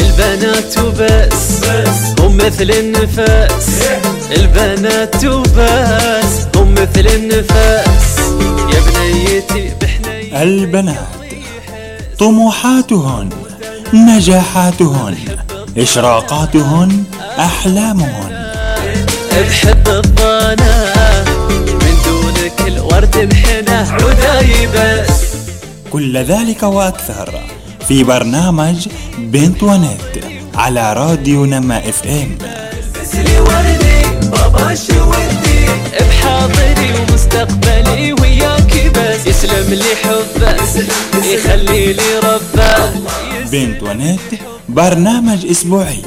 البنات وبس هم مثل النفاس. البنات وبس هم مثل النفاس. يا بنيتي بحنيتي البنات طموحاتهن نجاحاتهن إشراقاتهن أحلامهن. بحب الضنا من دونك الورد انحنى عداي بس كل ذلك وأكثر في برنامج بنت ونت على راديو نما إف إم. بس لي وردي بابا شو ودي بحاضري ومستقبلي وياكي بس. يسلم لي حبه يخلي لي ربه بنت ونت برنامج إسبوعي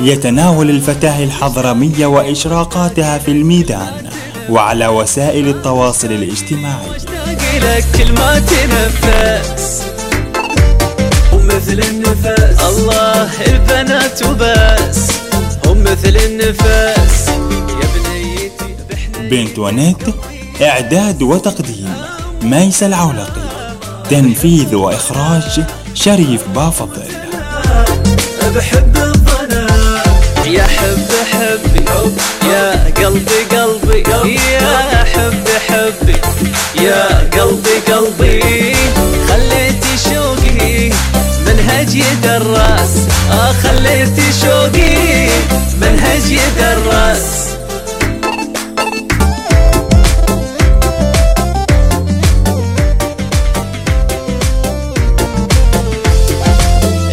يتناول الفتاة الحضرمية وإشراقاتها في الميدان وعلى وسائل التواصل الاجتماعي. لك كل ما تنفس مثل النفس. الله البنات وبس هم مثل النفس. يا بنيتي بنت ونت إعداد وتقديم. ميس العولقي تنفيذ وإخراج شريف بافضل. بحب الظنا. يا حب حبي يا قلبي قلبي. يا حب حبي يا قلبي قلبي. منهج يدرس. آه خليتي شوقي. منهج يدرس.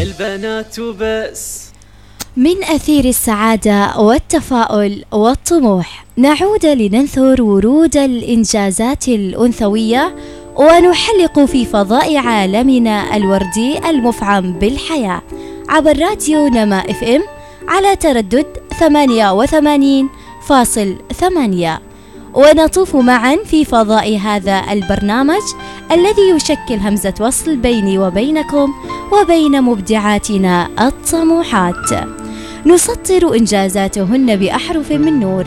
البنات وبس من أثير السعادة والتفاؤل والطموح نعود لننثر ورود الإنجازات الأنثوية ونحلق في فضاء عالمنا الوردي المفعم بالحياة عبر راديو نما إف إم على تردد 88.8 ونطوف معا في فضاء هذا البرنامج الذي يشكل همزة وصل بيني وبينكم وبين مبدعاتنا الطموحات. نسطر إنجازاتهن بأحرف من نور.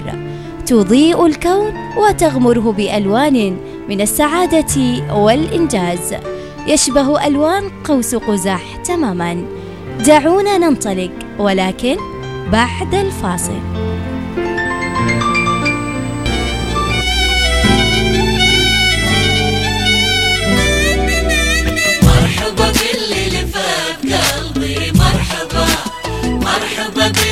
تضيء الكون وتغمره بألوان من السعادة والإنجاز. يشبه ألوان قوس قزح تماما. دعونا ننطلق ولكن بعد الفاصل. مرحبا باللي لفاف قلبي مرحبا مرحبا باللي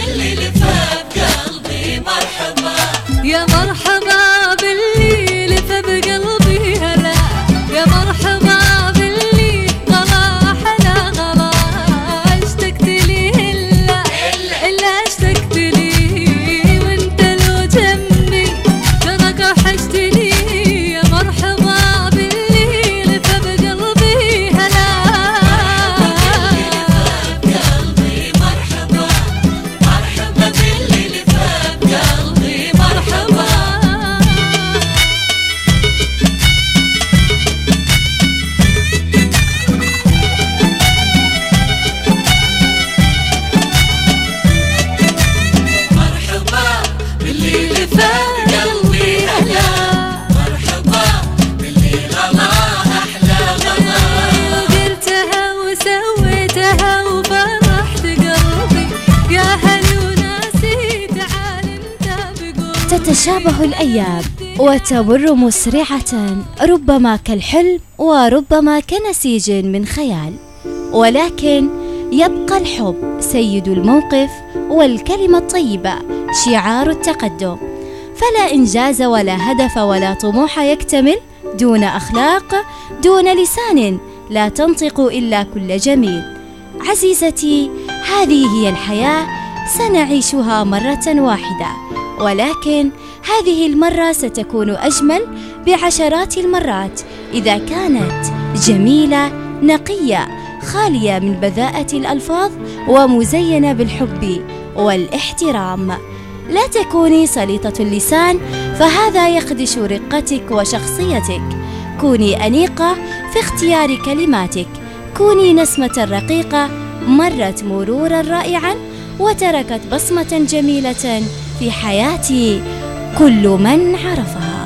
تتشابه الأيام وتمر مسرعة ربما كالحلم وربما كنسيج من خيال. ولكن يبقى الحب سيد الموقف والكلمة الطيبة شعار التقدم. فلا إنجاز ولا هدف ولا طموح يكتمل دون أخلاق دون لسان لا تنطق إلا كل جميل. عزيزتي هذه هي الحياة سنعيشها مرة واحدة. ولكن هذه المرة ستكون أجمل بعشرات المرات. إذا كانت جميلة نقية خالية من بذاءة الألفاظ ومزينة بالحب والإحترام. لا تكوني سليطة اللسان فهذا يخدش رقتك وشخصيتك. كوني أنيقة في اختيار كلماتك. كوني نسمة رقيقة مرت مرورا رائعا وتركت بصمة جميلة في حياة كل من عرفها.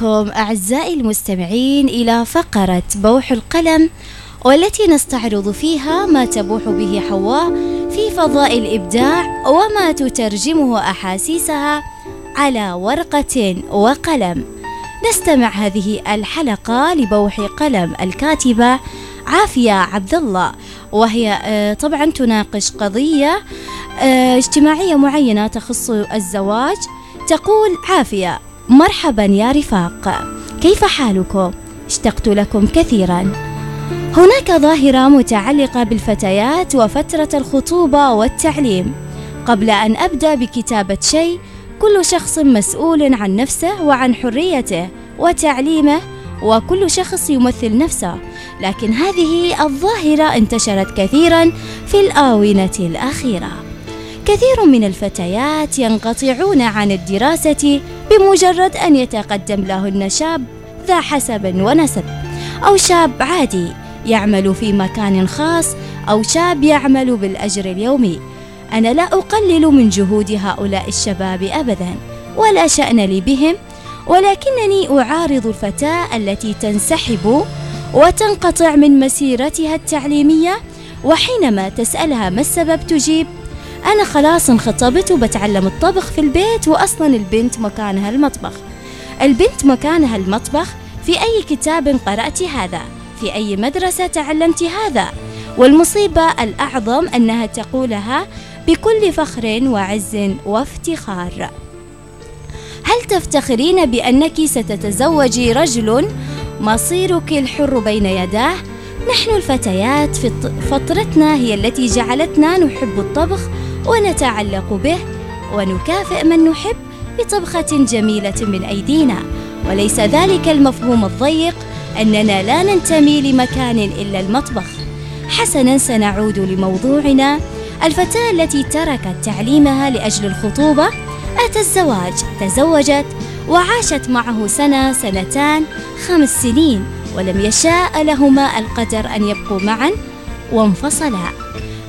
بكم أعزائي المستمعين إلى فقرة بوح القلم والتي نستعرض فيها ما تبوح به حواء في فضاء الإبداع وما تترجمه أحاسيسها على ورقة وقلم. نستمع هذه الحلقة لبوح قلم الكاتبة عافية عبد الله وهي آه، طبعا تناقش قضية آه، اجتماعية معينة تخص الزواج. تقول عافية. مرحبا يا رفاق. كيف حالكم؟ اشتقت لكم كثيرا. هناك ظاهرة متعلقة بالفتيات وفترة الخطوبة والتعليم. قبل أن أبدأ بكتابة شيء كل شخص مسؤول عن نفسه وعن حريته وتعليمه وكل شخص يمثل نفسه. لكن هذه الظاهرة انتشرت كثيرا في الآونة الأخيرة. كثير من الفتيات ينقطعون عن الدراسة بمجرد أن يتقدم لهن شاب ذا حسب ونسب أو شاب عادي يعمل في مكان خاص أو شاب يعمل بالأجر اليومي. أنا لا أقلل من جهود هؤلاء الشباب أبدا ولا شأن لي بهم ولكنني أعارض الفتاة التي تنسحب وتنقطع من مسيرتها التعليمية وحينما تسألها ما السبب تجيب أنا خلاص انخطبت وبتعلم الطبخ في البيت وأصلا البنت مكانها المطبخ. البنت مكانها المطبخ في أي كتاب قرأت هذا في أي مدرسة تعلمت هذا. والمصيبة الأعظم أنها تقولها بكل فخر وعز وافتخار. هل تفتخرين بأنك ستتزوجي رجل؟ مصيرك الحر بين يداه؟ نحن الفتيات في فترتنا هي التي جعلتنا نحب الطبخ ونتعلق به ونكافئ من نحب بطبخة جميلة من أيدينا. وليس ذلك المفهوم الضيق أننا لا ننتمي لمكان إلا المطبخ. حسنا سنعود لموضوعنا. الفتاة التي تركت تعليمها لأجل الخطوبة أتى الزواج تزوجت وعاشت معه سنة سنتان خمس سنين ولم يشاء لهما القدر أن يبقوا معا وانفصلا.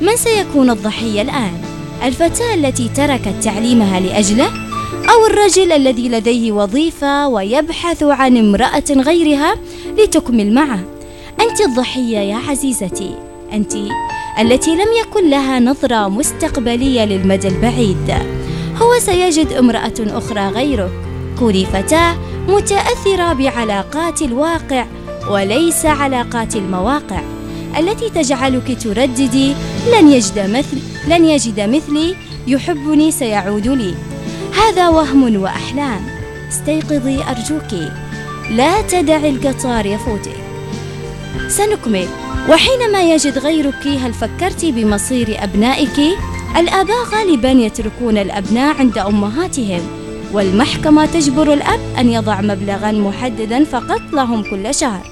من سيكون الضحية الآن؟ الفتاة التي تركت تعليمها لأجله أو الرجل الذي لديه وظيفة ويبحث عن امرأة غيرها لتكمل معه. أنت الضحية يا عزيزتي أنت التي لم يكن لها نظرة مستقبلية للمدى البعيد. هو سيجد امرأة أخرى غيرك. كوني فتاة متأثرة بعلاقات الواقع وليس علاقات المواقع. التي تجعلك ترددي لن يجد مثل لن يجد مثلي يحبني سيعود لي. هذا وهم وأحلام. استيقظي أرجوك. لا تدعي القطار يفوتك. سنكمل. وحينما يجد غيرك هل فكرت بمصير أبنائك؟ الآباء غالبا يتركون الأبناء عند أمهاتهم والمحكمة تجبر الأب أن يضع مبلغا محددا فقط لهم كل شهر.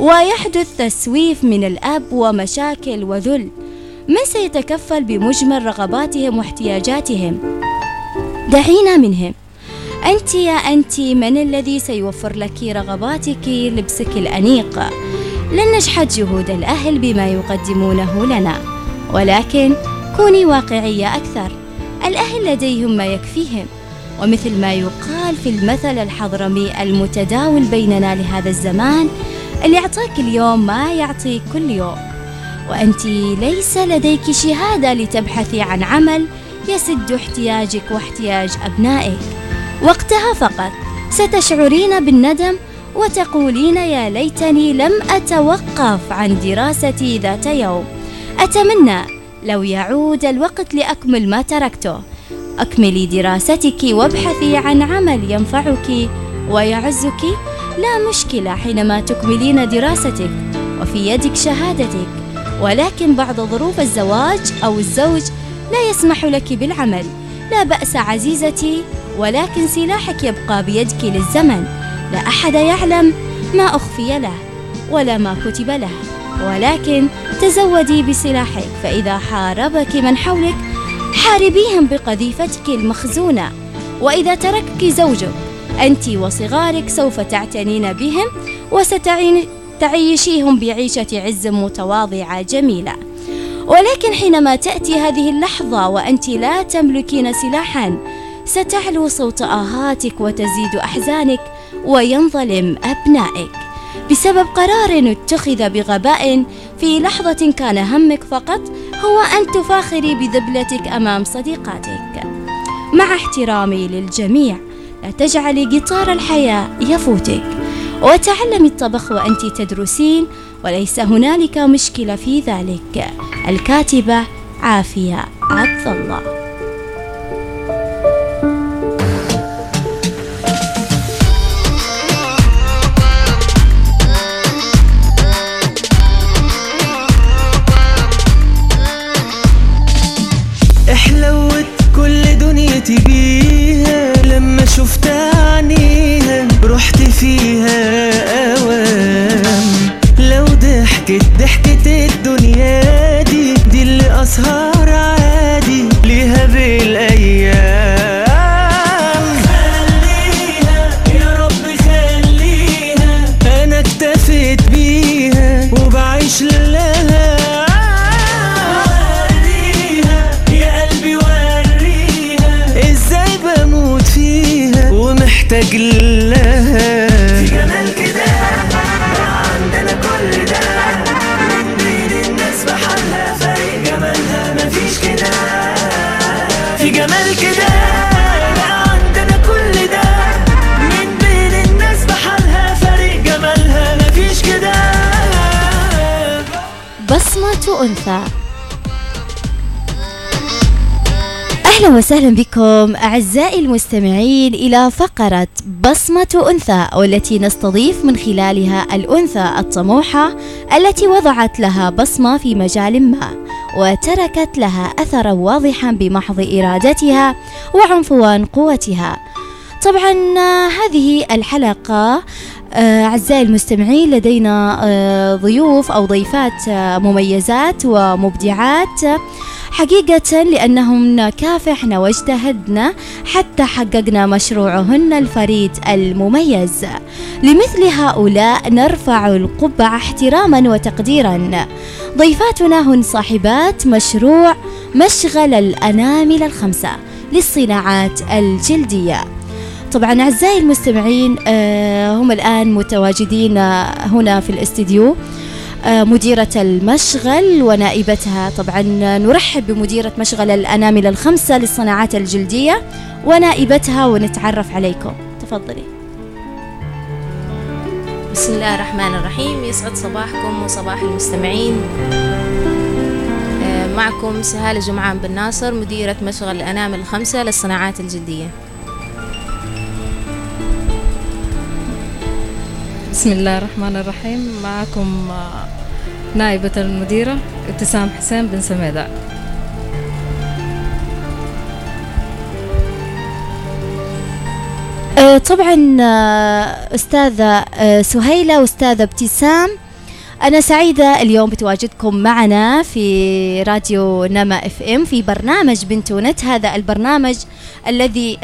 ويحدث تسويف من الأب ومشاكل وذل. من سيتكفل بمجمل رغباتهم واحتياجاتهم؟ دعينا منهم. أنت يا أنت من الذي سيوفر لك رغباتك لبسك الأنيق؟ لن نجحد جهود الأهل بما يقدمونه لنا. ولكن كوني واقعية أكثر. الأهل لديهم ما يكفيهم. ومثل ما يقال في المثل الحضرمي المتداول بيننا لهذا الزمان اللي يعطيك اليوم ما يعطيك كل يوم. وأنت ليس لديك شهادة لتبحثي عن عمل يسد احتياجك واحتياج أبنائك. وقتها فقط ستشعرين بالندم وتقولين يا ليتني لم أتوقف عن دراستي ذات يوم. أتمنى لو يعود الوقت لأكمل ما تركته. أكملي دراستك وابحثي عن عمل ينفعك ويعزك. لا مشكلة حينما تكملين دراستك وفي يدك شهادتك. ولكن بعد ظروف الزواج أو الزوج لا يسمح لك بالعمل. لا بأس عزيزتي ولكن سلاحك يبقى بيدك للزمن. لا أحد يعلم ما أخفي له ولا ما كتب له. ولكن تزودي بسلاحك فإذا حاربك من حولك حاربيهم بقذيفتك المخزونة. وإذا تركك زوجك أنت وصغارك سوف تعتنين بهم وستعيشيهم بعيشة عز متواضعة جميلة. ولكن حينما تأتي هذه اللحظة وأنت لا تملكين سلاحا ستعلو صوت آهاتك وتزيد أحزانك وينظلم أبنائك. بسبب قرار اتخذ بغباء في لحظة كان همك فقط هو أن تفاخري بذبلتك أمام صديقاتك. مع احترامي للجميع لا تجعلي قطار الحياة يفوتك. وتعلمي الطبخ وأنت تدرسين وليس هنالك مشكلة في ذلك. الكاتبة عافية عبد الله. ومحتاج لها في جمال كده عندنا كل ده. من بين الناس بحالها فرق جمالها مفيش كده. في جمال كده عندنا كل أهلا وسهلا بكم أعزائي المستمعين إلى فقرة بصمة أنثى والتي نستضيف من خلالها الأنثى الطموحة التي وضعت لها بصمة في مجال ما وتركت لها أثرا واضحا بمحض إرادتها وعنفوان قوتها. طبعا هذه الحلقة آه، أعزائي المستمعين لدينا آه، ضيوف أو ضيفات آه، مميزات ومبدعات. حقيقة لأنهن كافحن واجتهدن حتى حققنا مشروعهن الفريد المميز. لمثل هؤلاء نرفع القبعة احتراما وتقديرا. ضيفاتنا هن صاحبات مشروع مشغل الأنامل الخمسة للصناعات الجلدية. طبعا أعزائي المستمعين آه، هم الآن متواجدين آه، هنا في الاستديو. مديرة المشغل ونائبتها. طبعا نرحب بمديرة مشغل الأنامل الخمسة للصناعات الجلدية ونائبتها ونتعرف عليكم. تفضلي. بسم الله الرحمن الرحيم. يسعد صباحكم وصباح المستمعين. آه، معكم سهالة جمعان بن ناصر مديرة مشغل الأنامل الخمسة للصناعات الجلدية. بسم الله الرحمن الرحيم. معكم آه، نائبة المديرة ابتسام حسين بن سميدة. آه، طبعا آه، أستاذة سهيلة وأستاذة ابتسام أنا سعيدة اليوم بتواجدكم معنا في راديو نما إف إم في برنامج بنتونت هذا البرنامج الذي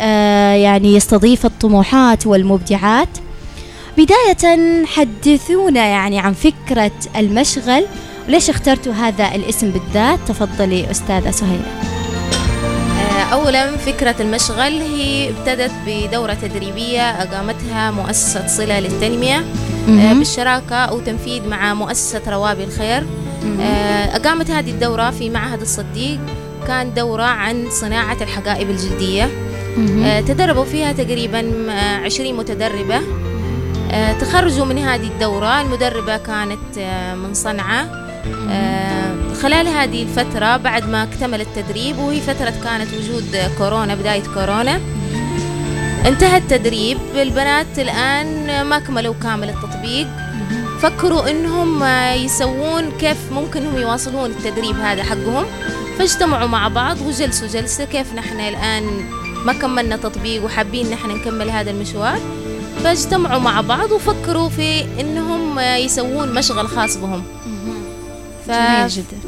يعني يستضيف الطموحات والمبدعات. بداية حدثونا يعني عن فكرة المشغل وليش اخترتوا هذا الاسم بالذات؟ تفضلي أستاذة سهيلة. آه، أولا فكرة المشغل هي ابتدت بدورة تدريبية أقامتها مؤسسة صلة للتنمية آه،. بالشراكة أو تنفيذ مع مؤسسة روابي الخير. آه، أقامت هذه الدورة في معهد الصديق كان دورة عن صناعة الحقائب الجلدية. تدربوا فيها تقريبا آه، عشرين متدربة. تخرجوا من هذه الدورة. المدربة كانت آه، من صنعاء. آه، خلال هذه الفترة بعد ما اكتمل التدريب وهي فترة كانت وجود كورونا بداية كورونا انتهى التدريب. البنات الآن ما كملوا كامل التطبيق. فكروا إنهم آه، يسوون كيف ممكن هم يواصلون التدريب هذا حقهم. فاجتمعوا مع بعض وجلسوا جلسة كيف نحن الآن ما كملنا تطبيق وحابين نحن نكمل هذا المشوار. فاجتمعوا مع بعض وفكروا في إنهم يسوون مشغل خاص بهم. ف... جميل جدا.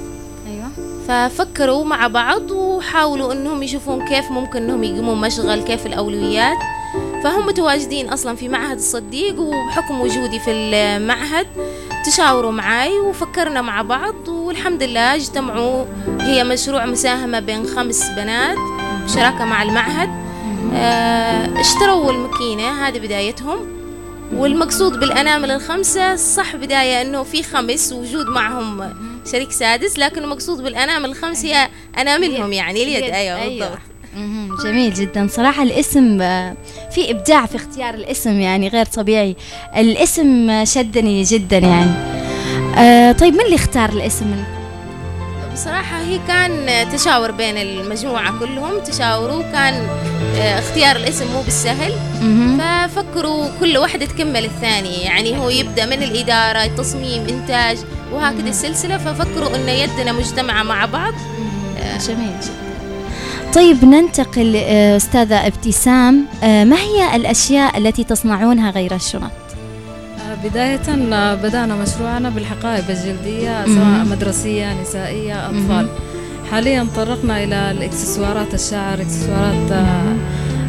أيوة. ففكروا مع بعض وحاولوا إنهم يشوفون كيف ممكن إنهم يقومون مشغل كيف الأولويات. فهم متواجدين أصلا في معهد الصديق وبحكم وجودي في المعهد. تشاوروا معاي وفكرنا مع بعض والحمد لله اجتمعوا. هي مشروع مساهمة بين خمس بنات بشراكة مع المعهد. اشتروا الماكينة هذه بدايتهم. والمقصود بالأنامل الخمسة صح بداية أنه في خمس وجود معهم شريك سادس لكن المقصود بالأنامل الخمس هي أناملهم يعني اليد. أيوة. بالضبط. مهم. جميل جدا. صراحة الاسم آه، في إبداع في اختيار الاسم يعني غير طبيعي. الاسم آه، شدني جدا يعني. آه طيب من اللي اختار الاسم؟ بصراحة هي كان تشاور بين المجموعة كلهم تشاوروا كان آه، اختيار الاسم مو بالسهل. ففكروا كل واحدة تكمل الثانية. يعني هو يبدأ من الإدارة تصميم إنتاج وهكذا السلسلة ففكروا أن يدنا مجتمعة مع بعض. جميل جدا. طيب ننتقل آه، أستاذة ابتسام. آه، ما هي الأشياء التي تصنعونها غير الشنط؟ بداية بدأنا مشروعنا بالحقائب الجلدية. سواء مدرسية نسائية أطفال. حاليا طرقنا إلى الإكسسوارات الشعر إكسسوارات آه،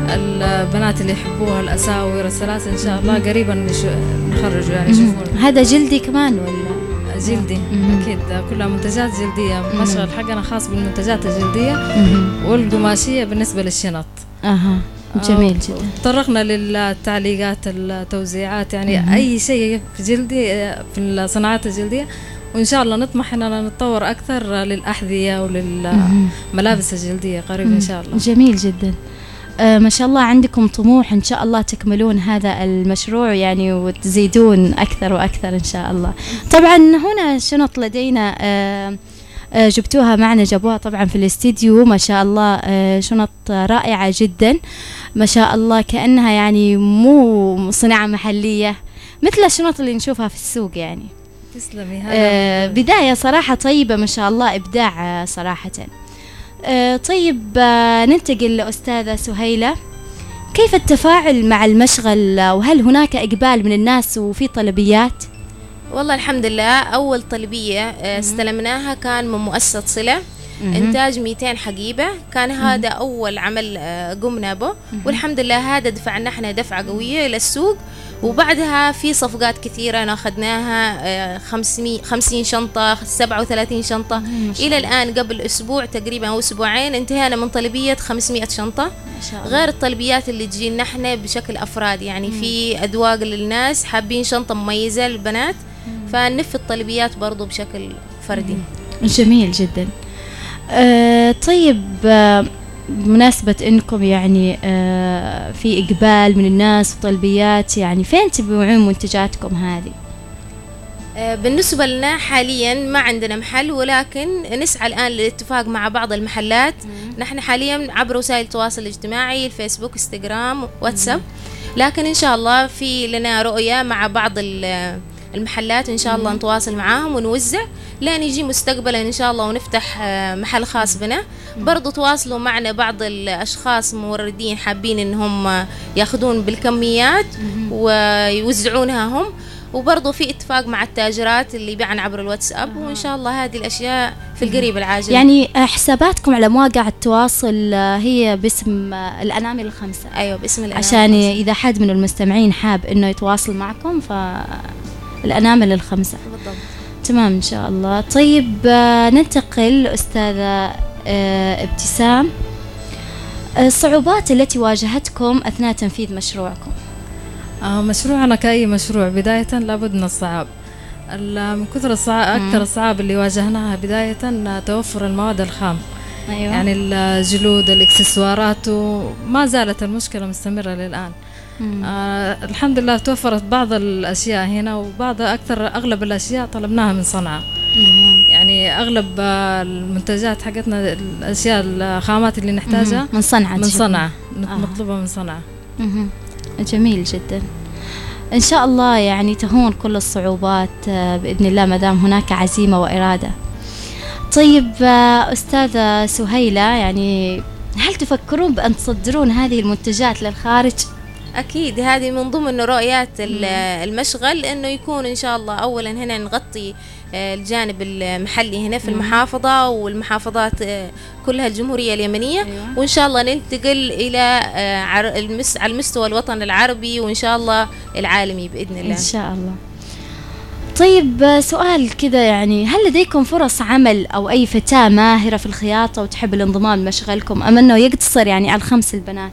البنات اللي يحبوها الأساور السلاسل إن شاء الله قريبا نش- نخرج يعني يشوفون هذا جلدي كمان ولا؟ جلدي. أكيد كلها منتجات جلدية مشغل حقنا خاص بالمنتجات الجلدية مهم. والقماشية بالنسبة للشنط أها جميل جدا. تطرقنا للتعليقات التوزيعات يعني مهم. أي شيء في جلدي في الصناعات الجلدية. وإن شاء الله نطمح إننا نتطور أكثر للأحذية وللملابس الجلدية قريب إن شاء الله. جميل جدا. آه ما شاء الله عندكم طموح. إن شاء الله تكملون هذا المشروع يعني وتزيدون أكثر وأكثر إن شاء الله. طبعا هنا شنط لدينا آه آه، جبتوها معنا جابوها طبعا في الاستديو. ما شاء الله آه، شنط رائعة جدا. ما شاء الله كأنها يعني مو صناعة محلية مثل الشنط اللي نشوفها في السوق يعني. تسلمي آه، هذا بداية صراحة طيبة ما شاء الله إبداع آه، صراحة. آه، طيب آه، ننتقل لأستاذة سهيلة. كيف التفاعل مع المشغل؟ آه، وهل هناك إقبال من الناس وفي طلبيات؟ والله الحمد لله أول طلبية آه، استلمناها كان من مؤسسة صلة. مهم. إنتاج 200 حقيبة. كان هذا أول عمل آه، قمنا به. والحمد لله هذا دفعنا إحنا دفعة قوية إلى السوق وبعدها في صفقات كثيرة أخذناها آه، 500 50 شنطة 37 شنطة. إلى الآن قبل أسبوع تقريبا أو أسبوعين انتهينا من طلبية 500 شنطة. غير الطلبيات اللي تجينا إحنا بشكل أفراد. يعني في أذواق للناس حابين شنطة مميزة للبنات. فنفي الطلبيات برضو بشكل فردي. جميل جدا. آه، طيب آه، بمناسبة إنكم يعني آه، في إقبال من الناس وطلبيات يعني فين تبيعون منتجاتكم هذه؟ بالنسبة لنا حاليا ما عندنا محل ولكن نسعى الآن للاتفاق مع بعض المحلات. نحن حاليا عبر وسائل التواصل الاجتماعي الفيسبوك إنستغرام واتساب. لكن إن شاء الله في لنا رؤية مع بعض المحلات إن شاء الله نتواصل معاهم ونوزع لين يجي مستقبلا إن شاء الله ونفتح آه، محل خاص بنا. برضو تواصلوا معنا بعض الأشخاص موردين حابين إنهم آه، ياخذون بالكميات ويوزعونها هم. وبرضه في اتفاق مع التاجرات اللي يبيعن عبر الواتساب وإن شاء الله هذه الأشياء في القريب العاجل. يعني حساباتكم على مواقع التواصل آه، هي باسم الأنامل الخمسة. أيوه باسم الأنام عشان الخمسة. إذا حد من المستمعين حاب إنه يتواصل معكم فالأنامل الخمسة. بالضبط. تمام إن شاء الله. طيب آه، ننتقل أستاذة آه، ابتسام. آه، الصعوبات التي واجهتكم أثناء تنفيذ مشروعكم؟ مشروعنا كأي مشروع بداية لابد من الصعاب. ال- من كثر الصعاب أكثر الصعاب اللي واجهناها بداية توفر المواد الخام. أيوة. يعني الجلود الإكسسوارات وما زالت المشكلة مستمرة للآن. آه الحمد لله توفرت بعض الأشياء هنا وبعض أكثر أغلب الأشياء طلبناها من صنعاء مم. يعني أغلب آه، المنتجات حقتنا الأشياء الخامات اللي نحتاجها من صنعاء من. صنعاء آه. مطلوبة من صنعاء. جميل جدا إن شاء الله يعني تهون كل الصعوبات آه، بإذن الله ما دام هناك عزيمة وإرادة طيب آه، أستاذة سهيلة يعني هل تفكرون بأن تصدرون هذه المنتجات للخارج؟ أكيد. هذه من ضمن رؤيات ال- المشغل إنه يكون إن شاء الله اولا هنا نغطي آه، الجانب المحلي هنا في المحافظة والمحافظات آه، كلها الجمهورية اليمنية. أيوة. وإن شاء الله ننتقل إلى آه، على المستوى الوطن العربي وإن شاء الله العالمي بإذن الله. إن شاء الله. طيب سؤال كذا يعني هل لديكم فرص عمل أو أي فتاة ماهرة في الخياطة وتحب الانضمام لمشغلكم أم أنه يقتصر يعني على الخمس البنات؟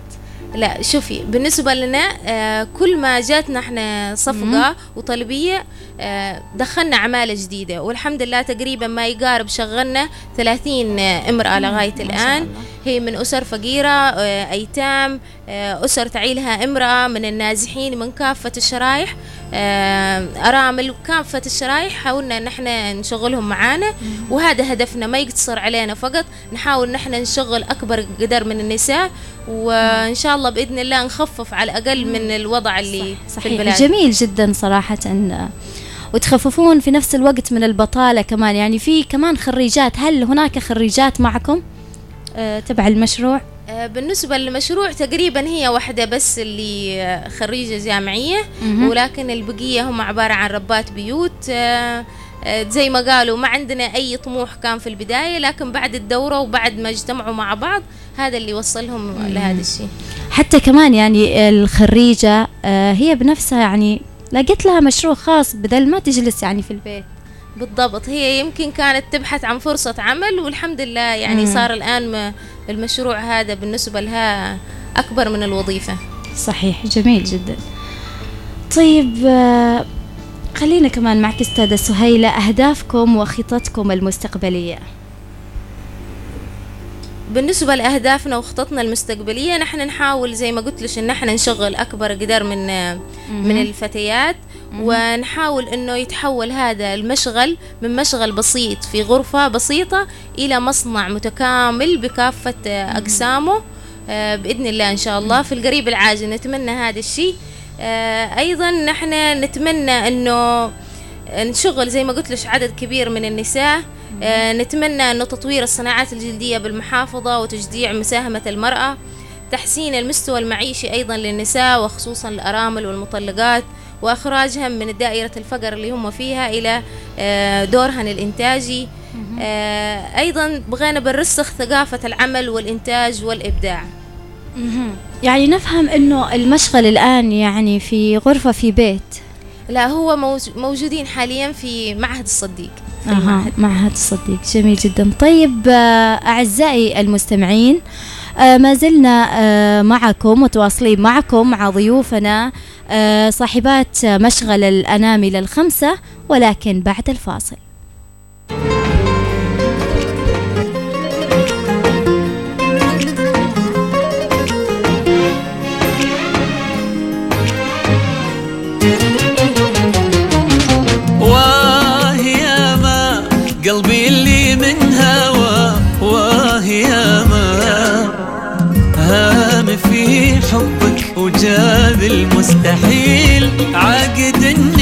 لا شوفي بالنسبة لنا آه كل ما جاتنا إحنا صفقة وطلبية آه دخلنا عمالة جديدة. والحمد لله تقريبا ما يقارب شغلنا 30 امرأة لغاية الآن. هي من أسر فقيرة آه أيتام آه أسر تعيلها امرأة من النازحين من كافة الشرايح. آه أرامل كافة الشرايح حاولنا ان إحنا نشغلهم معانا وهذا هدفنا ما يقتصر علينا فقط نحاول ان إحنا نشغل أكبر قدر من النساء وإن شاء الله بإذن الله نخفف على الأقل من الوضع اللي في صحيح. البلاد. جميل جدا صراحة وتخففون في نفس الوقت من البطالة كمان. يعني في كمان خريجات هل هناك خريجات معكم؟ تبع المشروع؟ آه، بالنسبة للمشروع تقريبا هي واحدة بس اللي آه، خريجة جامعية. ولكن البقية هم عبارة عن ربات بيوت. آه، آه، زي ما قالوا ما عندنا أي طموح كان في البداية لكن بعد الدورة وبعد ما اجتمعوا مع بعض هذا اللي وصلهم لهذا الشيء. حتى كمان يعني الخريجة آه، هي بنفسها يعني لقيت لها مشروع خاص بدل ما تجلس يعني في البيت. بالضبط. هي يمكن كانت تبحث عن فرصة عمل والحمد لله يعني مم. صار الآن المشروع هذا بالنسبة لها أكبر من الوظيفة. صحيح جميل جدا. طيب آه، خلينا كمان معك أستاذة سهيلة أهدافكم وخططكم المستقبلية. بالنسبة لأهدافنا وخططنا المستقبلية نحن نحاول زي ما قلت لك إن إحنا نشغل أكبر قدر من من الفتيات ونحاول إنه يتحول هذا المشغل من مشغل بسيط في غرفة بسيطة إلى مصنع متكامل بكافة أقسامه. آه، بإذن الله إن شاء الله في القريب العاجل نتمنى هذا الشيء. آه، أيضا نحن نتمنى إنه نشغل زي ما قلت لك عدد كبير من النساء. نتمنى أنه تطوير الصناعات الجلدية بالمحافظة وتشجيع مساهمة المرأة تحسين المستوى المعيشي أيضا للنساء وخصوصا الأرامل والمطلقات وإخراجهم من دائرة الفقر اللي هم فيها إلى آه، دورهن الإنتاجي. آه، أيضا بغينا بنرسخ ثقافة العمل والإنتاج والإبداع. يعني نفهم إنه المشغل الآن يعني في غرفة في بيت. لا هو موج- موجودين حاليا في معهد الصديق. في المعهد. معهد الصديق. جميل جدا. طيب آه، أعزائي المستمعين آه، ما زلنا آه، معكم متواصلين معكم مع ضيوفنا صاحبات مشغل الأنامل الخمسة ولكن بعد الفاصل. حبك وجاب المستحيل. عاقد النية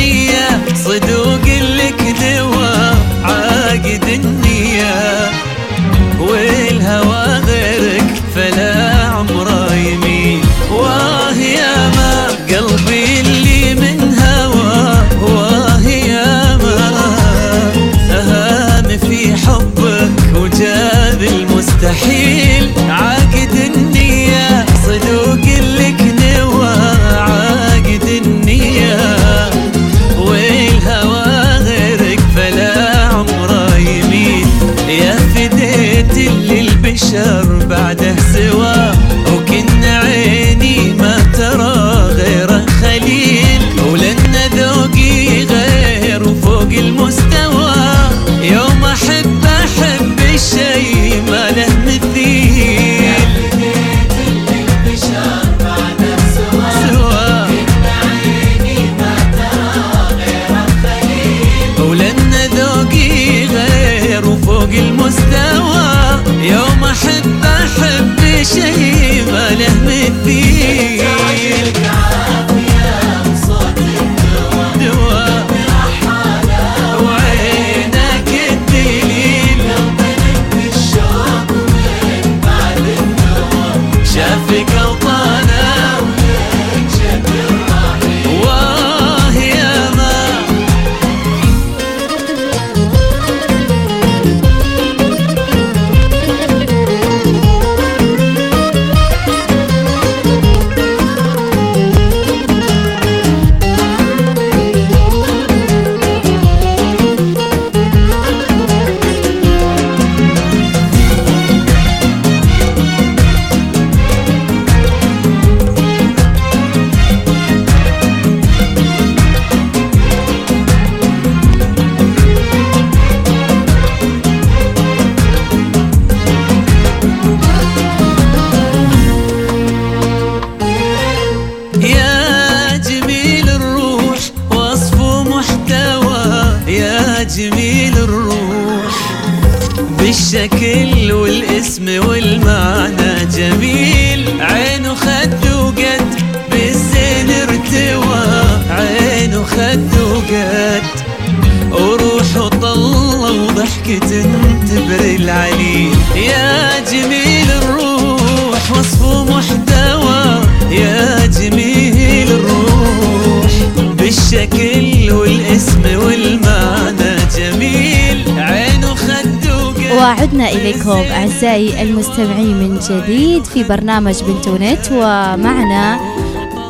أعزائي المستمعين من جديد في برنامج بنتونت ومعنا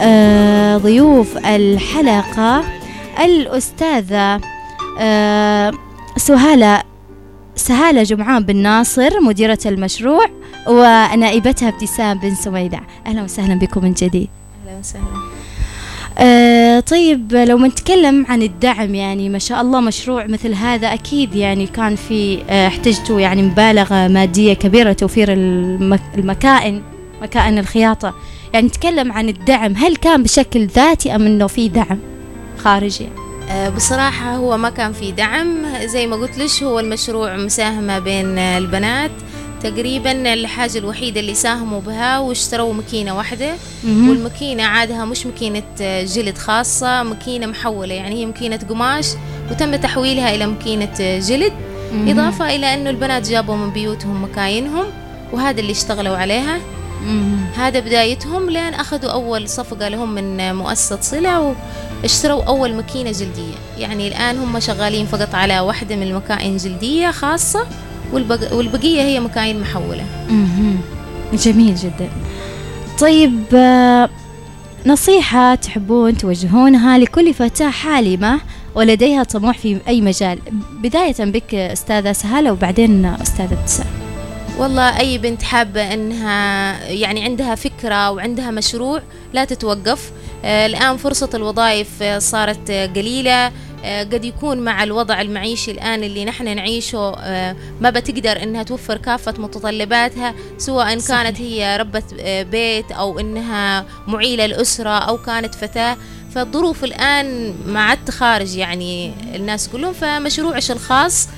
آه، ضيوف الحلقة الأستاذة آه، سهالة سهالة جمعان بن ناصر مديرة المشروع ونائبتها ابتسام بن سميدع أهلا وسهلا بكم من جديد. أهلا وسهلا. آه طيب لو بنتكلم عن الدعم يعني ما شاء الله مشروع مثل هذا أكيد يعني كان في آه احتجتوا يعني مبالغة مادية كبيرة توفير المك المكائن مكائن الخياطة. يعني نتكلم عن الدعم هل كان بشكل ذاتي أم أنه في دعم خارجي؟ آه، بصراحة هو ما كان في دعم. زي ما قلت لش هو المشروع مساهمة بين البنات. تقريبا الحاجة الوحيدة اللي ساهموا بها واشتروا ماكينة واحدة مهم. والماكينة عادها مش ماكينة جلد خاصة ماكينة محولة يعني هي ماكينة قماش وتم تحويلها إلى ماكينة جلد. إضافة إلى أنه البنات جابوا من بيوتهم مكاينهم وهذا اللي اشتغلوا عليها. هذا بدايتهم لين أخذوا أول صفقة لهم من مؤسسة صلة واشتروا أول ماكينة جلدية يعني الآن هم شغالين فقط على واحدة من المكاين جلدية خاصة. والبقية هي مكاين محولة. جميل جدا. طيب آه، نصيحة تحبون توجهونها لكل فتاة حالمة ولديها طموح في أي مجال. بداية بك أستاذة سهالة وبعدين أستاذة ابتسام والله أي بنت حابة أنها يعني عندها فكرة وعندها مشروع لا تتوقف. آه، الآن فرصة الوظائف آه، صارت قليلة. قد يكون مع الوضع المعيشي الآن اللي نحن نعيشه آه، ما بتقدر إنها توفر كافة متطلباتها سواء صحيح. كانت هي ربة آه، بيت أو إنها معيلة الأسرة أو كانت فتاة فالظروف الآن ما عاد خارج يعني الناس كلهم فمشروعش الخاص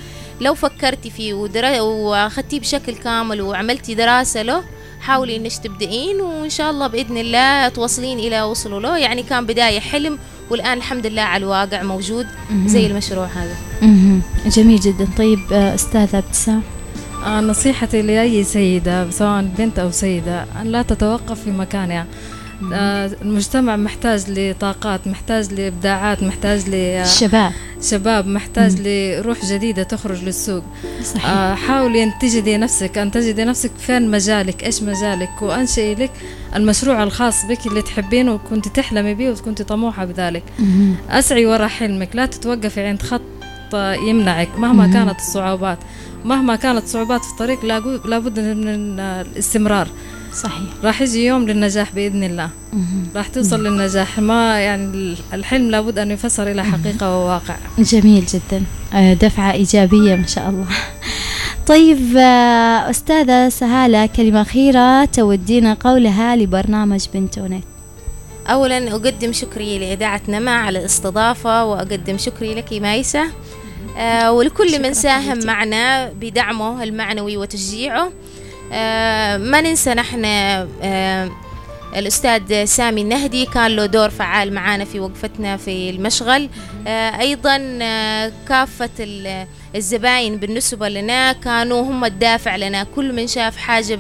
لو فكرتي فيه ودرا... واخدتيه بشكل كامل وعملتي دراسة له حاولي إنك تبدأين وإن شاء الله بإذن الله توصلين إلى وصلوا له. يعني كان بداية حلم والآن الحمد لله على الواقع موجود زي المشروع هذا. جميل جدا. طيب آه، أستاذة أبتسام. آه نصيحتي لأي سيدة سواء بنت أو سيدة أن لا تتوقف في مكانها. آه المجتمع محتاج لطاقات محتاج لإبداعات محتاج لشباب محتاج لروح جديدة تخرج للسوق. صحيح. آه حاولي أن تجدي نفسك أن تجدي نفسك فين مجالك إيش مجالك؟ وأنشئي لك المشروع الخاص بك اللي تحبينه وكنت تحلمي به وكنت طموحة بذلك. مهم. أسعي وراء حلمك لا تتوقفي عند خط يمنعك مهما مهم. كانت الصعوبات. مهما كانت الصعوبات في الطريق لابد من الاستمرار. صحيح. راح يجي يوم للنجاح بإذن الله. راح توصل للنجاح. ما يعني الحلم لابد أن يفسر إلى حقيقة وواقع. جميل جدا. آه، دفعة إيجابية ما شاء الله. طيب آه، أستاذة سهالة كلمة أخيرة تودينا قولها لبرنامج بنتونت اولا أقدم شكري لاذاعه نما على الاستضافة وأقدم شكري لك مايسه آه ولكل من ساهم معنا بدعمه المعنوي وتشجيعه. آه ما ننسى نحن آه الأستاذ سامي النهدي كان له دور فعال معنا في وقفتنا في المشغل. آه أيضا آه كافة ال- الزباين بالنسبة لنا كانوا هم الدافع لنا. كل من شاف حاجة آه،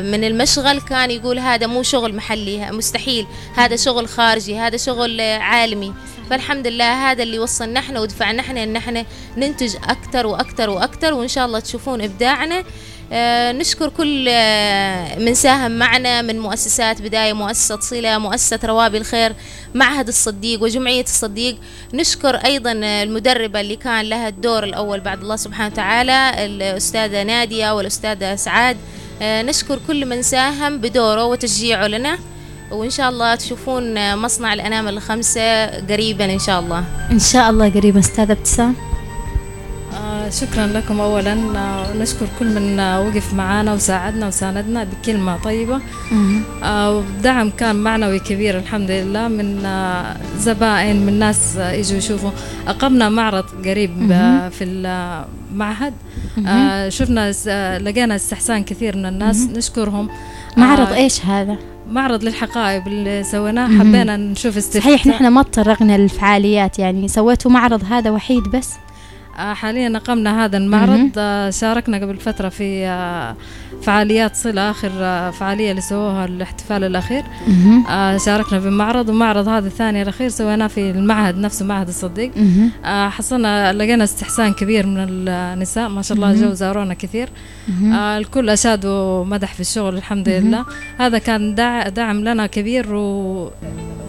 من المشغل كان يقول هذا مو شغل محلي مستحيل. هذا شغل خارجي هذا شغل آه، عالمي. فالحمد لله هذا اللي وصلنا إحنا ودفعنا إحنا ان إحنا ننتج أكثر وأكثر وأكثر وإن شاء الله تشوفون إبداعنا. آه، نشكر كل آه، من ساهم معنا من مؤسسات بداية مؤسسة صلة مؤسسة روابي الخير معهد الصديق وجمعية الصديق. نشكر أيضا المدربة اللي كان لها الدور الأول بعد الله سبحانه وتعالى الأستاذة نادية والأستاذة سعاد. آه، نشكر كل من ساهم بدوره وتشجيعه لنا وإن شاء الله تشوفون آه، مصنع الأنامل الخمسة قريبا إن شاء الله. إن شاء الله قريبا أستاذة ابتسام. آه شكرا لكم اولا. آه، ونشكر كل من آه، وقف معنا وساعدنا وساندنا بكلمة طيبة. آه، والدعم كان معنوي كبير الحمد لله من آه، زبائن من ناس آه، يجوا يشوفوا. أقمنا معرض قريب آه، في المعهد آه، شفنا آه، لقينا استحسان كثير من الناس نشكرهم. معرض آه، إيش هذا؟ معرض للحقائب اللي سويناه. حبينا نشوف استفتاء صحيح نحن ما تطرقنا للفعاليات يعني سويتوا معرض هذا وحيد بس؟ حاليا أقمنا هذا المعرض. آه، شاركنا قبل فترة في آه، فعاليات صلة آخر آه، فعالية اللي سووها الاحتفال الأخير. آه، شاركنا بمعرض ومعرض هذا الثاني الأخير سويناه في المعهد نفسه معهد الصديق. آه، حصلنا لقينا استحسان كبير من النساء ما شاء الله جو زارونا كثير. آه، الكل أشاد ومدح في الشغل الحمد لله. هذا كان دع- دعم لنا كبير و...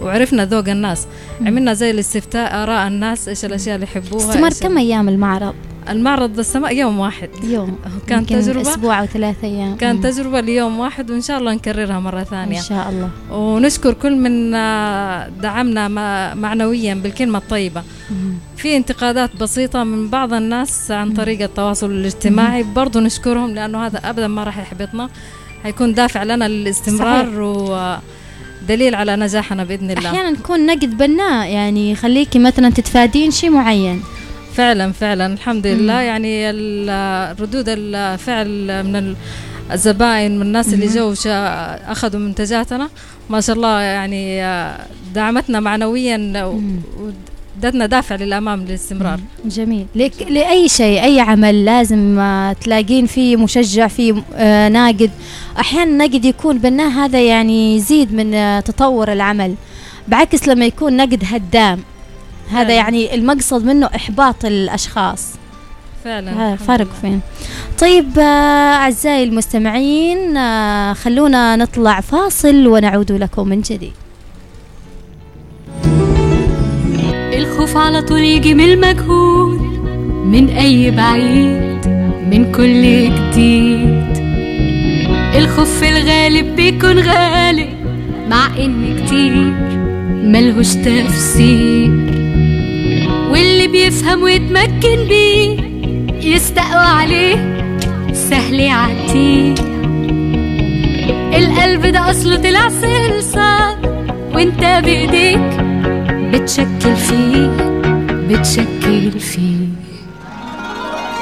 وعرفنا ذوق الناس. عملنا زي الاستفتاء آراء الناس إيش الأشياء اللي يحبوها استمر كم أيام المعرض؟ المعرض السماء يوم واحد. يوم. كان تجربة؟ أسبوع أو ثلاث أيام. كان. تجربة ليوم واحد وإن شاء الله نكررها مرة إن ثانية شاء الله. ونشكر كل من آه، دعمنا معنويا بالكلمة الطيبة. في انتقادات بسيطة من بعض الناس عن طريق التواصل الاجتماعي. برضو نشكرهم لأنه هذا أبدا ما راح يحبطنا. حيكون دافع لنا للاستمرار ودليل على نجاحنا بإذن الله. أحيانا نكون نقد بناء يعني يخليكي مثلا تتفادين شيء معين. فعلا فعلا. الحمد لله. يعني ردود الفعل من ال- الزبائن من الناس اللي جو أخذوا منتجاتنا. ما شاء الله يعني دعمتنا معنويا ودتنا دافع للأمام للاستمرار. جميل. لك لأي شيء أي عمل لازم آه، تلاقين فيه مشجع فيه آه، ناقد. أحيانا نقد يكون بناء هذا يعني يزيد من آه، تطور العمل. بعكس لما يكون نقد هدام. هذا فعلا. يعني المقصد منه إحباط الأشخاص. فعلا هذا فرق. فين. طيب آه، أعزائي المستمعين آه، خلونا نطلع فاصل ونعود لكم من جديد. الخوف على طول يجي من المجهول من أي بعيد من كل جديد. الخوف في الغالب بيكون غالب مع إن كتير ملهوش تفسير. واللي بيفهم ويتمكن بيه يستقوى عليه سهل يعديه. القلب ده أصله طلع صلصال وإنت بإيديك بتشكل فيه بتشكل فيه.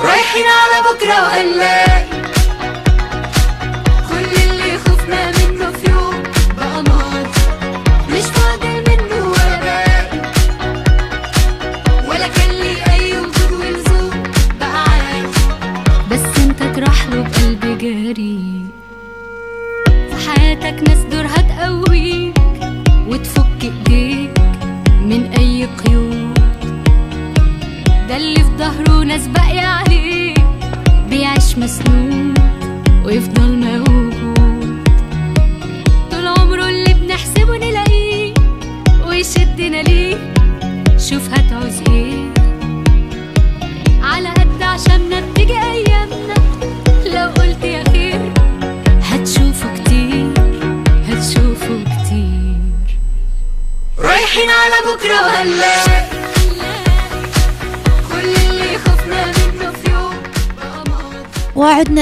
رايحين على بكرة وهنلاقي fluir.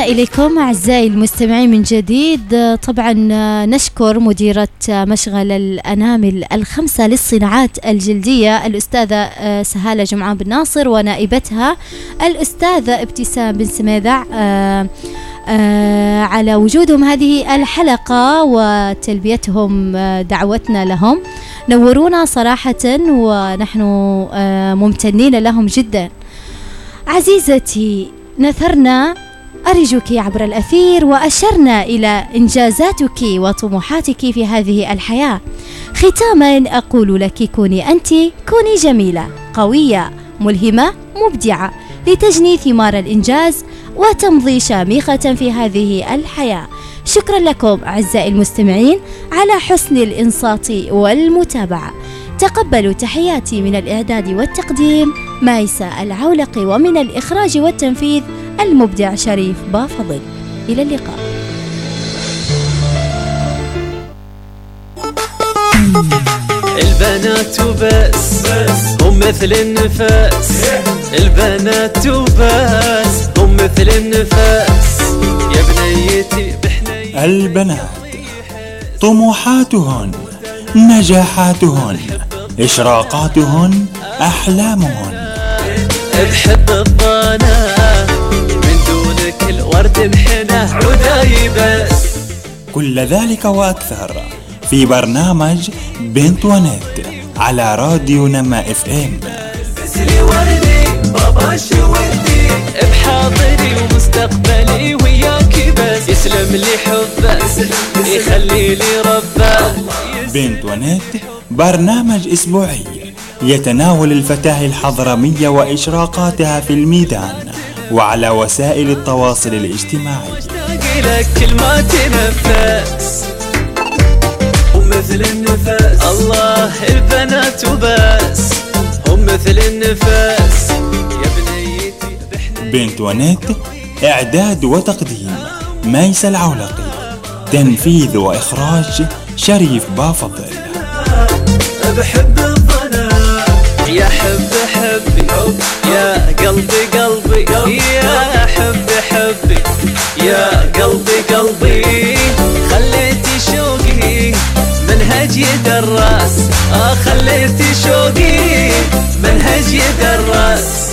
إليكم أعزائي المستمعين من جديد. طبعا نشكر مديرة مشغل الأنامل الخمسة للصناعات الجلدية الأستاذة سهالة جمعان بن ناصر ونائبتها الأستاذة ابتسام بن سميدع آه، آه، على وجودهم هذه الحلقة وتلبيتهم آه، دعوتنا لهم. نورونا صراحة ونحن ممتنين لهم جدا. عزيزتي نثرنا أرجك عبر الأثير وأشرنا إلى إنجازاتك وطموحاتك في هذه الحياة. ختاما أقول لك كوني أنت كوني جميلة قوية ملهمة مبدعة لتجني ثمار الإنجاز وتمضي شامخة في هذه الحياة. شكرا لكم أعزائي المستمعين على حسن الإنصات والمتابعة. تقبلوا تحياتي من الإعداد والتقديم مايسة العولق ومن الإخراج والتنفيذ المبدع شريف بافضل. إلى اللقاء. البنات وبس هم مثل النفس البنات وبس هم مثل النفس يا بنيتي بحنيتي. البنات طموحاتهن. نجاحاتهن إشراقاتهن أحلامهن. بحب الضنا من دونك الورد انحنى عداي بس كل ذلك وأكثر في برنامج بنت ونت على راديو نما FM. بسلي وردي بابا شودي بحاضري ومستقبلي وياك. يسلم لي حبك يخلي لي ربك بنت ونت برنامج أسبوعي. يتناول الفتاة الحضرمية وإشراقاتها في الميدان وعلى وسائل التواصل الاجتماعي. اشتاق لك كل ما تنفس. ومثل النفس. الله البنات وبس. هم مثل النفس. يا بنيتي بنت ونت إعداد وتقديم. ميس العولقي تنفيذ وإخراج شريف بافضل. بحب يا حب حبي يا قلبي قلبي يا حب حبي يا قلبي قلبي. خليتي شوقي منهج يدرس. آه خليتي شوقي منهج يدرس.